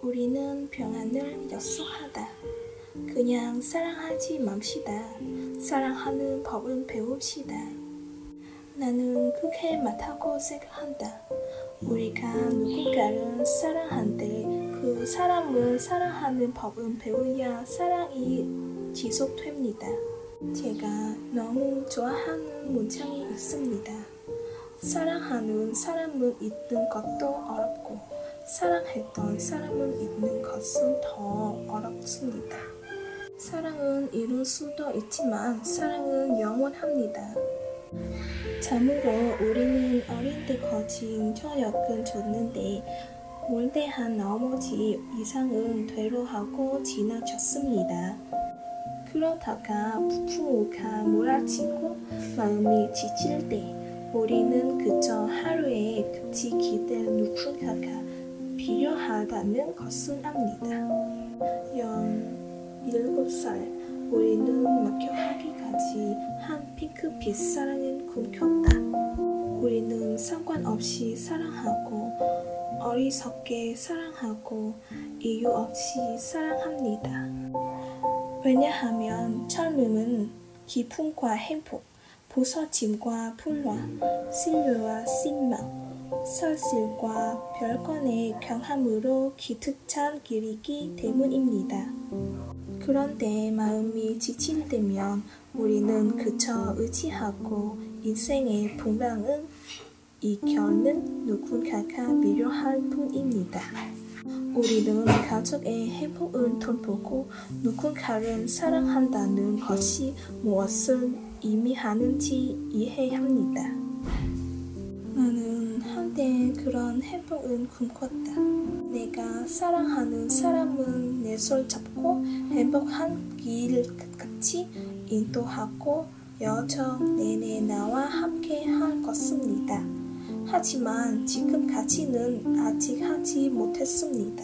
우리는 평안을 약속하다. 그냥 사랑하지 맙시다. 사랑하는 법은 배웁시다. 나는 그렇게 맞다고 생각한다. 우리가 누군가를 사랑한데 그 사람을 사랑하는 법은 배워야 사랑이 지속됩니다. 제가 너무 좋아하는 문장이 있습니다. 사랑하는 사람을 잊는 것도 어렵고 사랑했던 사람을 잊는 것은 더 어렵습니다. 사랑은 이룰 수도 있지만 사랑은 영원합니다. 참으로 우리는 어린 때 거진 저역은 줬는데 몰대한 나머지 이상은 되로하고 지나쳤습니다. 그러다가 부부가 몰아치고 마음이 지칠 때 우리는 그저 하루에 끝이 기댈 누군가가 필요하다는 것을 압니다. 연 일곱 살 우리는 막혀하기까지 한 핑크빛 사랑은 꿈꿨다. 우리는 상관없이 사랑하고 어리석게 사랑하고 이유 없이 사랑합니다. 왜냐하면 젊음은 기쁨과 행복, 부서짐과 불화, 신뢰와 신망, 설실과 별건의 경함으로 기특찬 길이기 때문입니다. 그런데 마음이 지칠 때면 우리는 그저 의지하고 인생의 풍랑은 이겨는 누군가가 필요할 뿐입니다. 우리는 가족의 행복을 돌보고 누군가를 사랑한다는 것이 무엇을 의미하는지 이해합니다. 나는 한때 그런 행복을 꿈꿨다. 내가 사랑하는 사람은 내 손 잡고 행복한 길 끝까지 인도하고 여정 내내 나와 함께 할 것입니다. 하지만 지금까지는 아직 하지 못했습니다.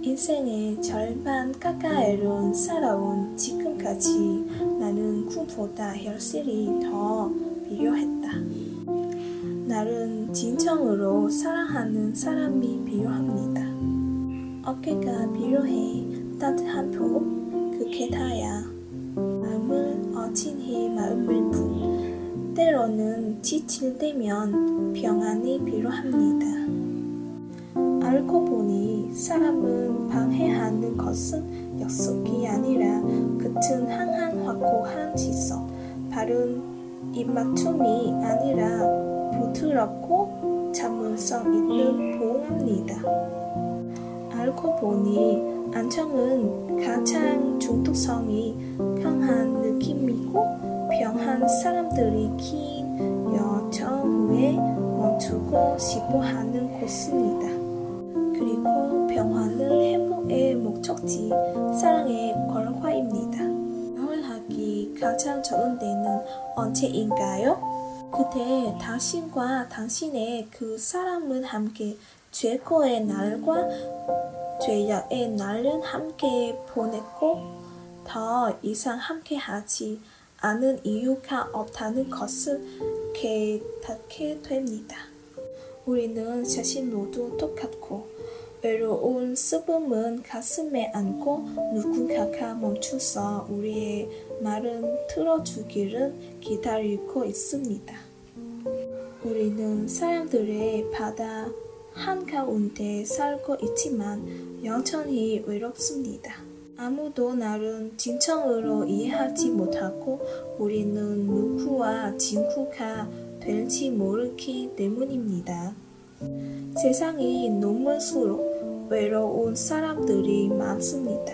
인생의 절반 가까이로 살아온 지금까지 나는 꿈보다 혈실이 더 필요했다. 나는 진정으로 사랑하는 사람이 필요합니다. 어깨가 필요해 따뜻한 품 그게 다야. 마음을 어친히 마음을 품 때로는 지칠 때면 평안이 필요합니다. 알고 보니 사람은 방해하는 것은 약속이 아니라 끝은 항상 확고한 시선, 바른 입맞춤이 아니라 부드럽고 전문성 있는 보호합니다. 알고 보니 안정은 가장 중독성이 강한 느낌이고 병한 사람들이 긴 여정 후에 멈추고 싶어 하는 곳입니다. 그리고 병화는 행복의 목적지, 사랑의 결과입니다. 결혼하기 가장 좋은 때는 언제인가요? 그때 당신과 당신의 그 사람은 함께 죄고의 날과 죄악의 날은 함께 보냈고 더 이상 함께 하지 않은 이유가 없다는 것을 깨닫게 됩니다. 우리는 자신 모두 똑같고 외로운 슬픔은 가슴에 안고 누군가가 멈춰서 우리의 말은 들어주기를 기다리고 있습니다. 우리는 사람들의 바다 한가운데 살고 있지만 영천히 외롭습니다. 아무도 나를 진정으로 이해하지 못하고 우리는 누구와 친구가 될지 모르기 때문입니다. 세상이 넘을수록 외로운 사람들이 많습니다.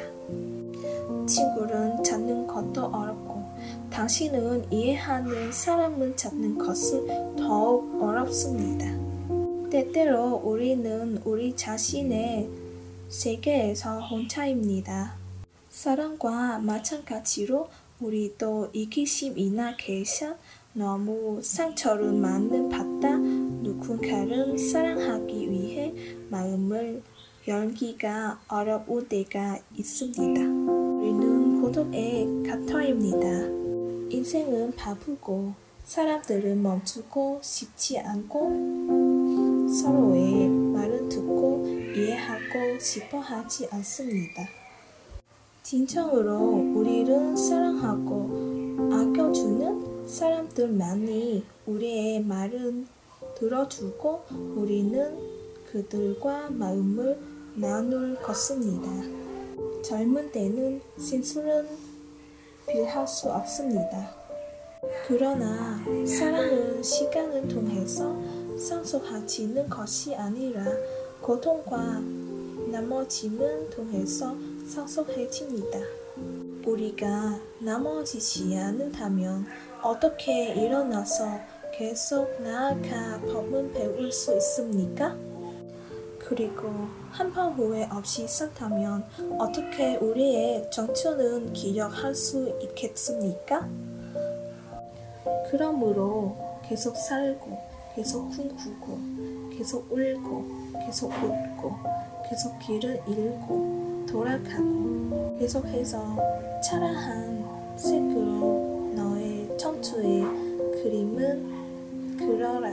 친구를 찾는 것도 어렵고 당신은 이해하는 사람을 찾는 것은 더욱 어렵습니다. 때때로 우리는 우리 자신의 세계에서 혼자입니다. 사랑과 마찬가지로 우리도 이기심이나 계산, 너무 상처를 많이 받다 누군가를 사랑하기 위해 마음을 열기가 어려울 때가 있습니다. 우리는 고독의 gat터입니다. 인생은 바쁘고 사람들은 멈추고 싶지 않고 서로의 말을 듣고 이해하고 싶어 하지 않습니다. 진정으로 우리를 사랑하고 아껴주는 사람들만이 우리의 말은 들어주고 우리는 그들과 마음을 나눌 것입니다. 젊은 때는 진술은 빌할 수 없습니다. 그러나 사랑은 시간을 통해서 상속하지는 것이 아니라 고통과 넘어짐을 통해서 상속해집니다. 우리가 넘어지지 않는다면 어떻게 일어나서 계속 나아가 법을 배울 수 있습니까? 그리고 한번 후회 없이 산다면 어떻게 우리의 청춘은 기억할 수 있겠습니까? 그러므로 계속 살고, 계속 꿈꾸고, 계속 울고, 계속 웃고, 계속 길을 잃고, 돌아가고, 계속해서 차라한 색으로 너의 청춘의 그림은 그려라.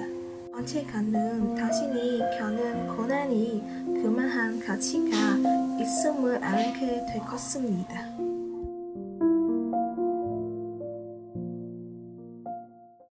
언젠가는 당신이 겪는 고난이 그만한 가치가 있음을 알게 될 것입니다.